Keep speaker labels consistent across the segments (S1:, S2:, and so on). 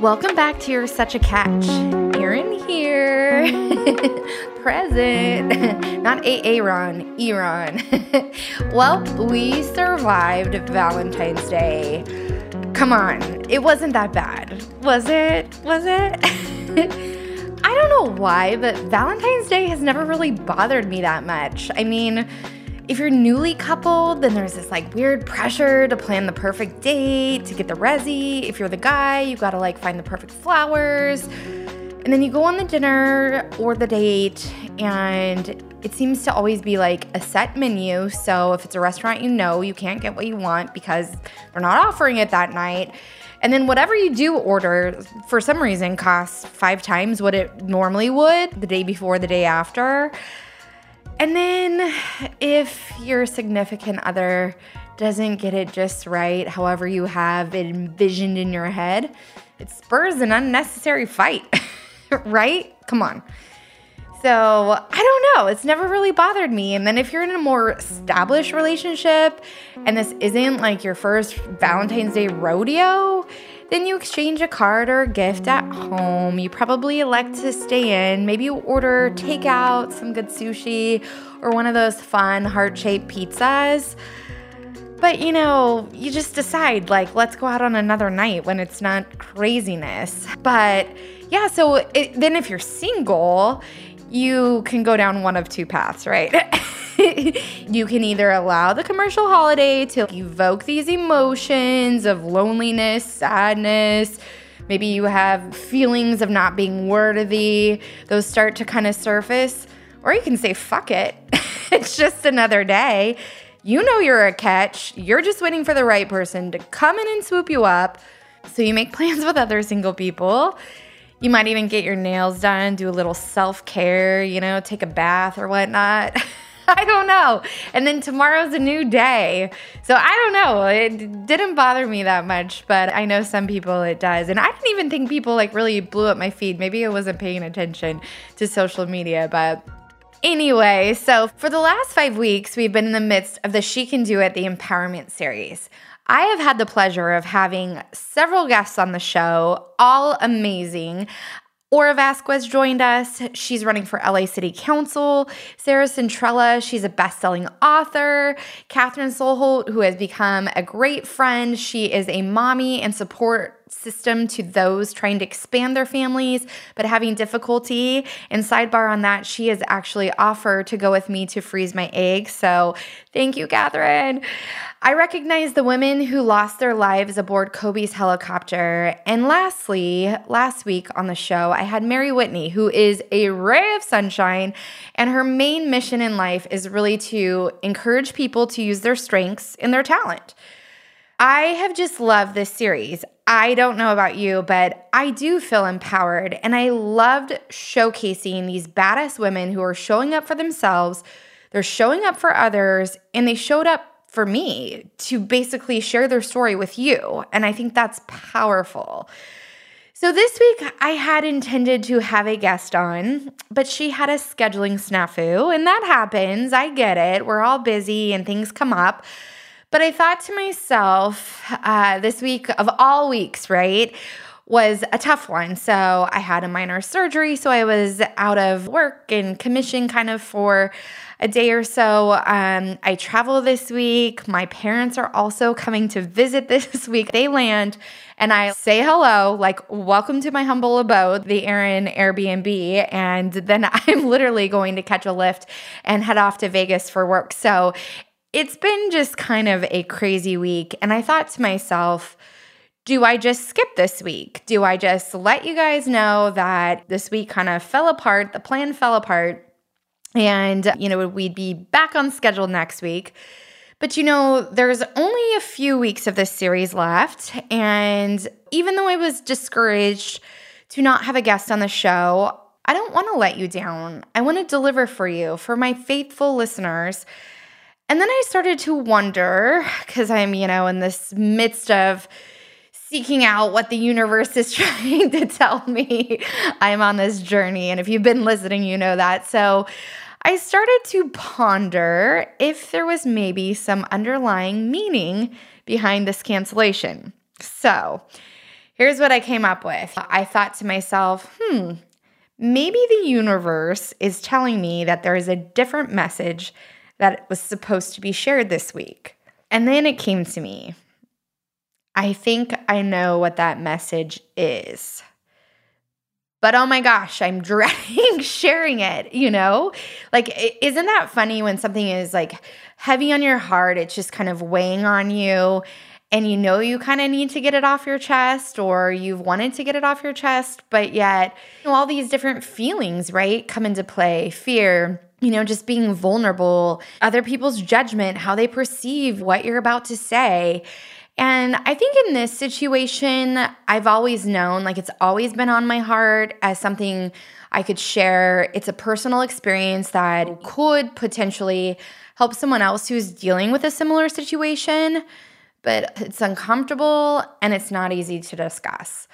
S1: Welcome back to You're Such a Catch. Erin here. Present. Not Aaron, Eron. well, we survived Valentine's Day. Come on, it wasn't that bad. Was it? Was it? I don't know why, but Valentine's Day has never really bothered me that much. I mean, if you're newly coupled, then there's this like weird pressure to plan the perfect date, to get the resi. If you're the guy, you gotta like find the perfect flowers. And then you go on the dinner or the date, and it seems to always be like a set menu. So if it's a restaurant you know, you can't get what you want because they're not offering it that night. And then whatever you do order, for some reason, costs five times what it normally would the day before, the day after. And then if your significant other doesn't get it just right, however you have it envisioned in your head, it spurs an unnecessary fight, right? Come on. So I don't know. It's never really bothered me. And then if you're in a more established relationship and this isn't like your first Valentine's Day rodeo, then you exchange a card or a gift at home. You probably elect to stay in. Maybe you order takeout, some good sushi, or one of those fun heart shaped pizzas. But you know, you just decide, like, let's go out on another night when it's not craziness. But yeah, so it, then if you're single, you can go down one of two paths, right? you can either allow the commercial holiday to evoke these emotions of loneliness, sadness. Maybe you have feelings of not being worthy. Those start to kind of surface. Or you can say, fuck it. it's just another day. You know you're a catch. You're just waiting for the right person to come in and swoop you up. So you make plans with other single people. You might even get your nails done, do a little self care, you know, take a bath or whatnot. I don't know. And then tomorrow's a new day. So I don't know. It didn't bother me that much, but I know some people it does. And I didn't even think people like really blew up my feed. Maybe I wasn't paying attention to social media, but Anyway, so for the last five weeks, we've been in the midst of the She Can Do It, the Empowerment Series. I have had the pleasure of having several guests on the show, all amazing. Aura Vasquez joined us. She's running for LA City Council. Sarah Centrella, she's a best-selling author. Catherine Solholt, who has become a great friend. She is a mommy and support system to those trying to expand their families but having difficulty. And sidebar on that, she has actually offered to go with me to freeze my eggs. So thank you, Catherine. I recognize the women who lost their lives aboard Kobe's helicopter. And lastly, last week on the show, I had Mary Whitney, who is a ray of sunshine. And her main mission in life is really to encourage people to use their strengths and their talent. I have just loved this series. I don't know about you, but I do feel empowered. And I loved showcasing these badass women who are showing up for themselves, they're showing up for others, and they showed up for me to basically share their story with you. And I think that's powerful. So this week I had intended to have a guest on, but she had a scheduling snafu, and that happens. I get it. We're all busy and things come up. But I thought to myself, uh, this week of all weeks, right? was a tough one. So I had a minor surgery, so I was out of work and commission kind of for a day or so. Um, I travel this week. My parents are also coming to visit this week. They land and I say hello, like, welcome to my humble abode, the Erin Airbnb. And then I'm literally going to catch a lift and head off to Vegas for work. So it's been just kind of a crazy week. And I thought to myself, do I just skip this week? Do I just let you guys know that this week kind of fell apart? The plan fell apart. And, you know, we'd be back on schedule next week. But, you know, there's only a few weeks of this series left. And even though I was discouraged to not have a guest on the show, I don't want to let you down. I want to deliver for you, for my faithful listeners. And then I started to wonder, because I'm, you know, in this midst of seeking out what the universe is trying to tell me. I'm on this journey. And if you've been listening, you know that. So I started to ponder if there was maybe some underlying meaning behind this cancellation. So here's what I came up with I thought to myself, hmm, maybe the universe is telling me that there is a different message that was supposed to be shared this week. And then it came to me I think I know what that message is. But oh my gosh, I'm dreading sharing it, you know? Like, isn't that funny when something is like heavy on your heart? It's just kind of weighing on you, and you know you kind of need to get it off your chest, or you've wanted to get it off your chest, but yet you know, all these different feelings, right, come into play fear, you know, just being vulnerable, other people's judgment, how they perceive what you're about to say. And I think in this situation, I've always known, like, it's always been on my heart as something I could share. It's a personal experience that could potentially help someone else who's dealing with a similar situation, but it's uncomfortable and it's not easy to discuss.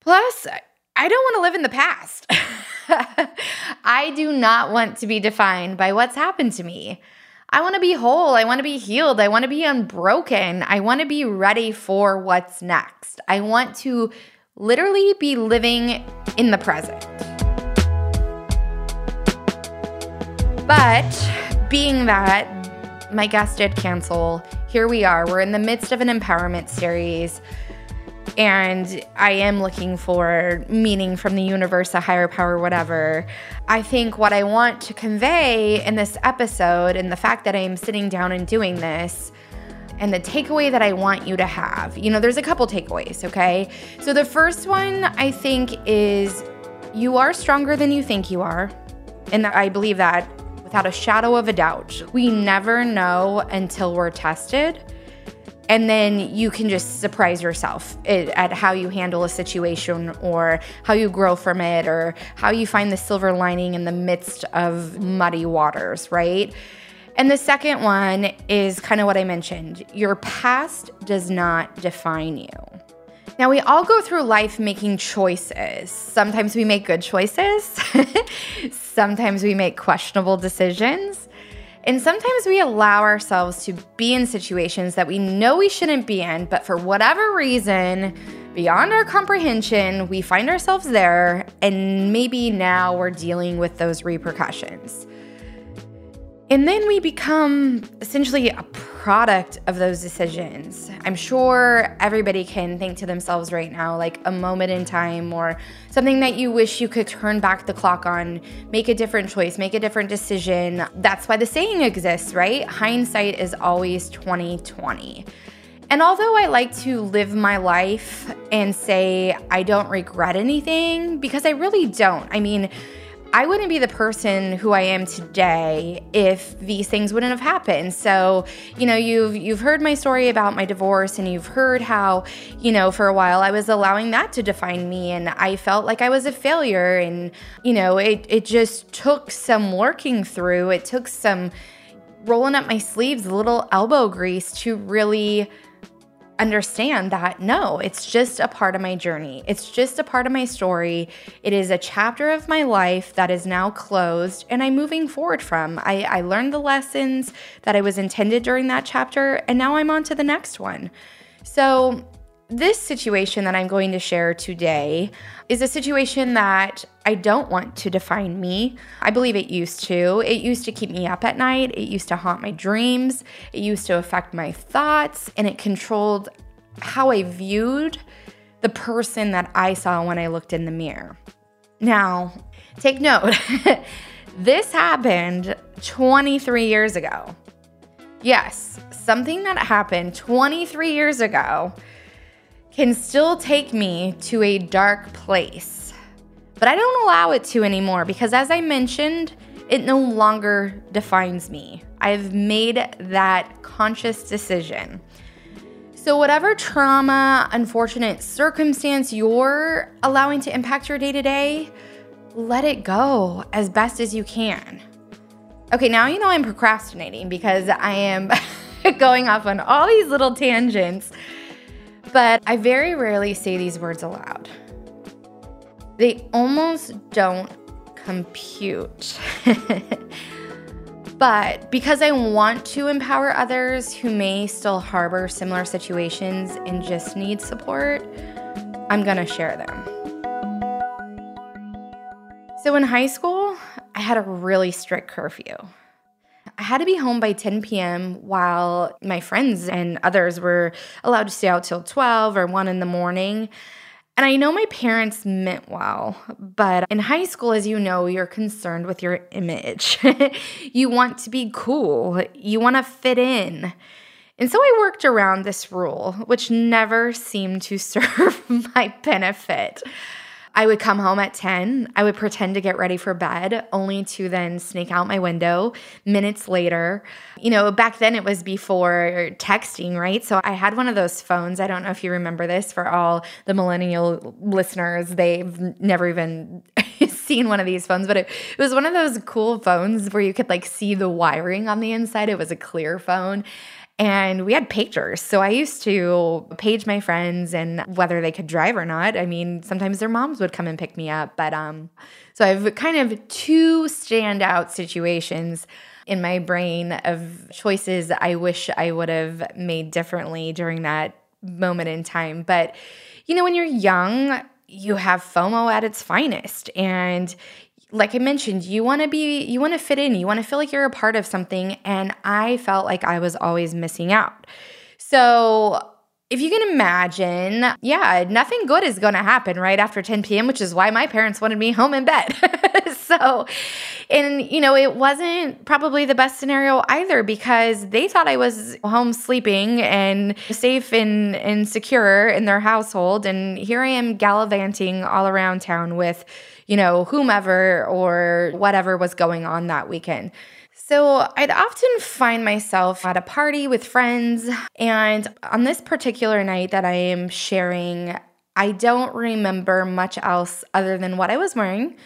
S1: Plus, I don't want to live in the past. I do not want to be defined by what's happened to me. I want to be whole. I want to be healed. I want to be unbroken. I want to be ready for what's next. I want to literally be living in the present. But being that my guest did cancel, here we are. We're in the midst of an empowerment series and I am looking for meaning from the universe, a higher power, whatever. I think what I want to convey in this episode and the fact that I'm sitting down and doing this and the takeaway that I want you to have. You know, there's a couple takeaways, okay? So the first one I think is you are stronger than you think you are. And I believe that without a shadow of a doubt. We never know until we're tested and then you can just surprise yourself eh, at how you handle a situation or how you grow from it or how you find the silver lining in the midst of muddy waters, right? And the second one is kind of what I mentioned your past does not define you. Now, we all go through life making choices. Sometimes we make good choices, sometimes we make questionable decisions. And sometimes we allow ourselves to be in situations that we know we shouldn't be in, but for whatever reason, beyond our comprehension, we find ourselves there, and maybe now we're dealing with those repercussions. And then we become essentially a product of those decisions. I'm sure everybody can think to themselves right now, like a moment in time or something that you wish you could turn back the clock on, make a different choice, make a different decision. That's why the saying exists, right? Hindsight is always 2020. And although I like to live my life and say I don't regret anything, because I really don't. I mean, I wouldn't be the person who I am today if these things wouldn't have happened. So, you know, you've you've heard my story about my divorce and you've heard how, you know, for a while I was allowing that to define me and I felt like I was a failure and, you know, it it just took some working through. It took some rolling up my sleeves, a little elbow grease to really understand that no, it's just a part of my journey. It's just a part of my story. It is a chapter of my life that is now closed and I'm moving forward from. I, I learned the lessons that I was intended during that chapter, and now I'm on to the next one. So, this situation that I'm going to share today is a situation that I don't want to define me. I believe it used to. It used to keep me up at night, it used to haunt my dreams, it used to affect my thoughts, and it controlled how I viewed the person that I saw when I looked in the mirror. Now, take note this happened 23 years ago. Yes, something that happened 23 years ago can still take me to a dark place. But I don't allow it to anymore because, as I mentioned, it no longer defines me. I've made that conscious decision. So, whatever trauma, unfortunate circumstance you're allowing to impact your day to day, let it go as best as you can. Okay, now you know I'm procrastinating because I am going off on all these little tangents, but I very rarely say these words aloud. They almost don't compute. but because I want to empower others who may still harbor similar situations and just need support, I'm gonna share them. So in high school, I had a really strict curfew. I had to be home by 10 p.m. while my friends and others were allowed to stay out till 12 or 1 in the morning. And I know my parents meant well, but in high school, as you know, you're concerned with your image. you want to be cool, you want to fit in. And so I worked around this rule, which never seemed to serve my benefit. I would come home at 10. I would pretend to get ready for bed, only to then sneak out my window minutes later. You know, back then it was before texting, right? So I had one of those phones. I don't know if you remember this for all the millennial listeners. They've never even seen one of these phones, but it, it was one of those cool phones where you could like see the wiring on the inside. It was a clear phone and we had pagers. So I used to page my friends and whether they could drive or not. I mean, sometimes their moms would come and pick me up. But um, so I have kind of two standout situations in my brain of choices I wish I would have made differently during that moment in time. But, you know, when you're young, you have FOMO at its finest. And like I mentioned, you want to be, you want to fit in, you want to feel like you're a part of something. And I felt like I was always missing out. So, if you can imagine, yeah, nothing good is going to happen right after 10 p.m., which is why my parents wanted me home in bed. so, and you know, it wasn't probably the best scenario either because they thought I was home sleeping and safe and, and secure in their household. And here I am gallivanting all around town with you know, whomever or whatever was going on that weekend. So I'd often find myself at a party with friends, and on this particular night that I am sharing, I don't remember much else other than what I was wearing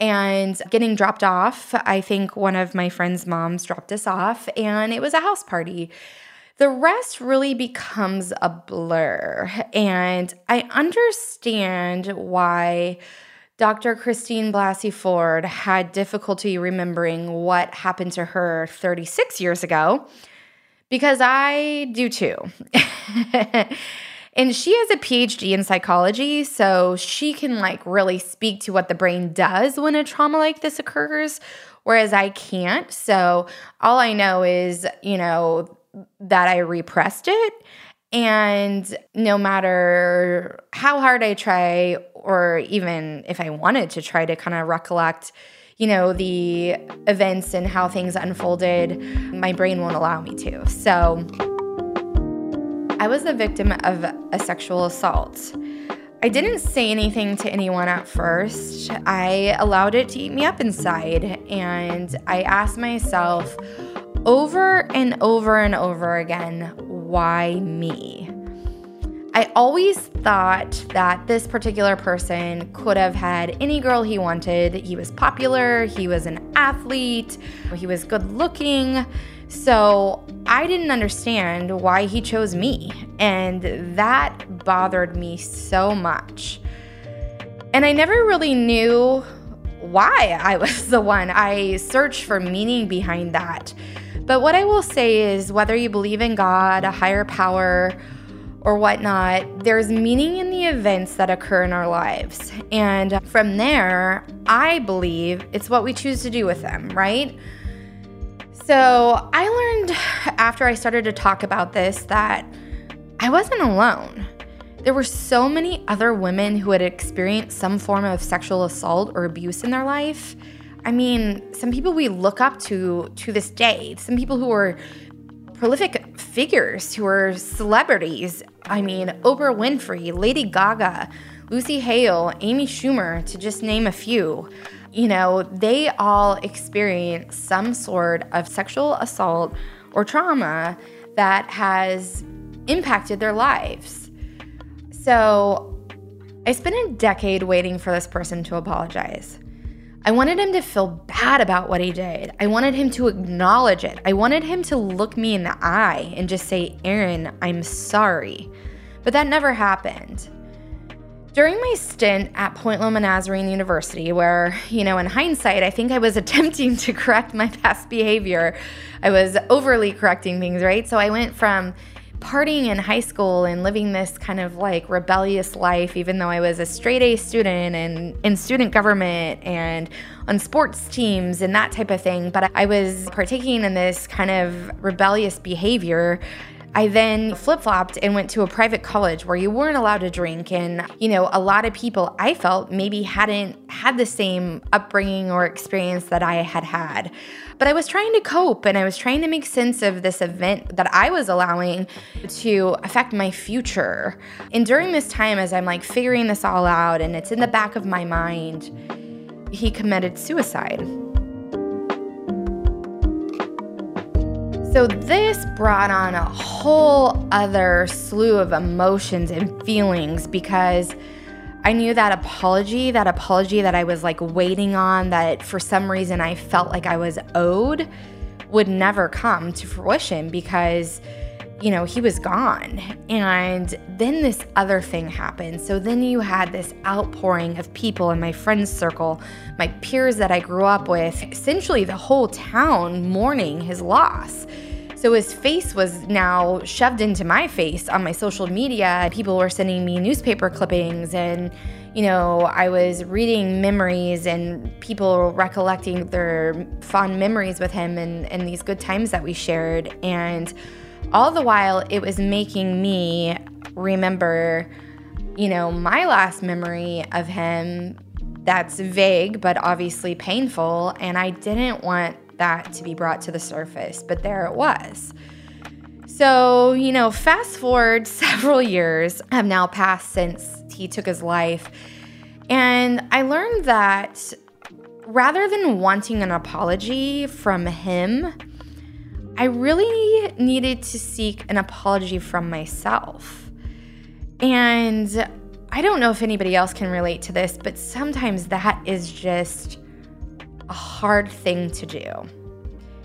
S1: and getting dropped off. I think one of my friend's moms dropped us off, and it was a house party. The rest really becomes a blur, and I understand why Dr. Christine Blasey Ford had difficulty remembering what happened to her 36 years ago because I do too. and she has a PhD in psychology, so she can like really speak to what the brain does when a trauma like this occurs, whereas I can't. So all I know is, you know, that I repressed it. And no matter how hard I try or even if I wanted to try to kind of recollect, you know, the events and how things unfolded, my brain won't allow me to. So I was the victim of a sexual assault. I didn't say anything to anyone at first. I allowed it to eat me up inside, and I asked myself over and over and over again, why me? I always thought that this particular person could have had any girl he wanted. He was popular, he was an athlete, he was good looking. So I didn't understand why he chose me. And that bothered me so much. And I never really knew why I was the one. I searched for meaning behind that. But what I will say is whether you believe in God, a higher power, or whatnot, there's meaning in the events that occur in our lives. And from there, I believe it's what we choose to do with them, right? So I learned after I started to talk about this that I wasn't alone. There were so many other women who had experienced some form of sexual assault or abuse in their life. I mean, some people we look up to to this day, some people who are prolific figures who are celebrities. I mean, Oprah Winfrey, Lady Gaga, Lucy Hale, Amy Schumer, to just name a few. You know, they all experience some sort of sexual assault or trauma that has impacted their lives. So I spent a decade waiting for this person to apologize. I wanted him to feel bad about what he did. I wanted him to acknowledge it. I wanted him to look me in the eye and just say, Erin, I'm sorry. But that never happened. During my stint at Point Loma Nazarene University, where, you know, in hindsight, I think I was attempting to correct my past behavior, I was overly correcting things, right? So I went from partying in high school and living this kind of like rebellious life, even though I was a straight A student and in student government and on sports teams and that type of thing. But I was partaking in this kind of rebellious behavior I then flip flopped and went to a private college where you weren't allowed to drink. And, you know, a lot of people I felt maybe hadn't had the same upbringing or experience that I had had. But I was trying to cope and I was trying to make sense of this event that I was allowing to affect my future. And during this time, as I'm like figuring this all out and it's in the back of my mind, he committed suicide. So, this brought on a whole other slew of emotions and feelings because I knew that apology, that apology that I was like waiting on, that for some reason I felt like I was owed, would never come to fruition because, you know, he was gone. And then this other thing happened. So then you had this outpouring of people in my friends' circle, my peers that I grew up with, essentially the whole town mourning his loss. So his face was now shoved into my face on my social media. People were sending me newspaper clippings and you know, I was reading memories and people recollecting their fond memories with him and, and these good times that we shared. And all the while, it was making me remember, you know, my last memory of him that's vague, but obviously painful. And I didn't want that to be brought to the surface, but there it was. So, you know, fast forward several years have now passed since he took his life. And I learned that rather than wanting an apology from him, I really needed to seek an apology from myself. And I don't know if anybody else can relate to this, but sometimes that is just a hard thing to do.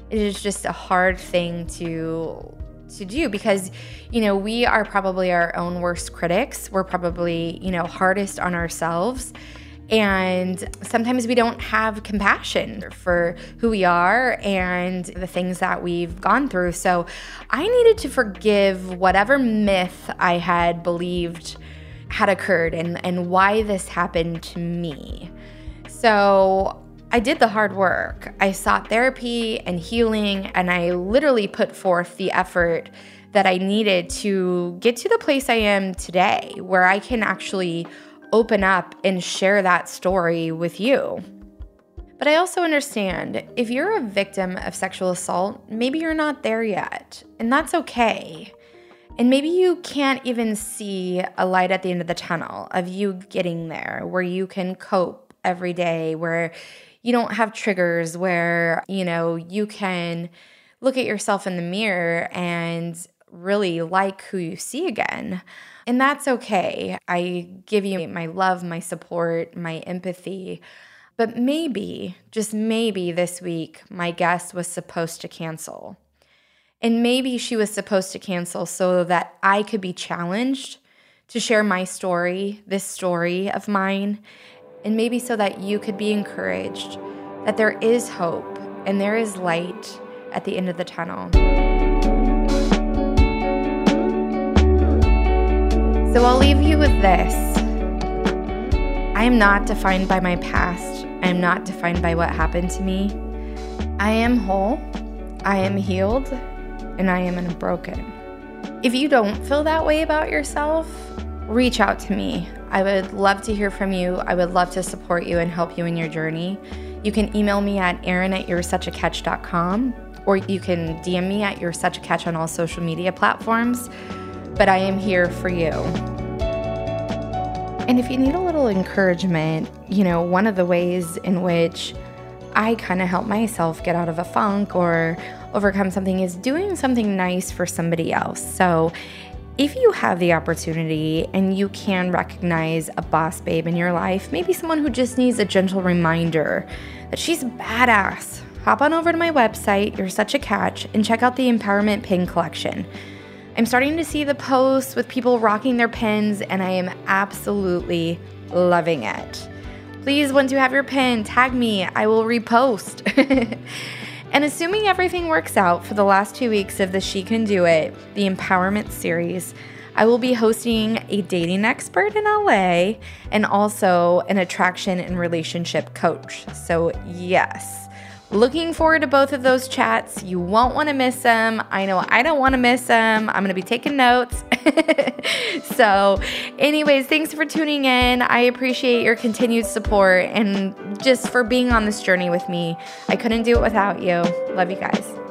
S1: It is just a hard thing to to do because you know we are probably our own worst critics we're probably you know hardest on ourselves and sometimes we don't have compassion for who we are and the things that we've gone through so i needed to forgive whatever myth i had believed had occurred and and why this happened to me so I did the hard work. I sought therapy and healing, and I literally put forth the effort that I needed to get to the place I am today, where I can actually open up and share that story with you. But I also understand if you're a victim of sexual assault, maybe you're not there yet, and that's okay. And maybe you can't even see a light at the end of the tunnel of you getting there where you can cope every day, where you don't have triggers where, you know, you can look at yourself in the mirror and really like who you see again. And that's okay. I give you my love, my support, my empathy. But maybe, just maybe this week, my guest was supposed to cancel. And maybe she was supposed to cancel so that I could be challenged to share my story, this story of mine, and maybe so that you could be encouraged that there is hope and there is light at the end of the tunnel. So I'll leave you with this I am not defined by my past, I am not defined by what happened to me. I am whole, I am healed, and I am unbroken. If you don't feel that way about yourself, reach out to me. I would love to hear from you. I would love to support you and help you in your journey. You can email me at erin at such or you can DM me at you're such a catch on all social media platforms. But I am here for you. And if you need a little encouragement, you know, one of the ways in which I kind of help myself get out of a funk or overcome something is doing something nice for somebody else. So if you have the opportunity and you can recognize a boss babe in your life, maybe someone who just needs a gentle reminder that she's badass, hop on over to my website, You're Such a Catch, and check out the Empowerment Pin Collection. I'm starting to see the posts with people rocking their pins, and I am absolutely loving it. Please, once you have your pin, tag me. I will repost. and assuming everything works out for the last two weeks of the She Can Do It, the Empowerment Series, I will be hosting a dating expert in LA and also an attraction and relationship coach. So, yes. Looking forward to both of those chats. You won't want to miss them. I know I don't want to miss them. I'm going to be taking notes. so, anyways, thanks for tuning in. I appreciate your continued support and just for being on this journey with me. I couldn't do it without you. Love you guys.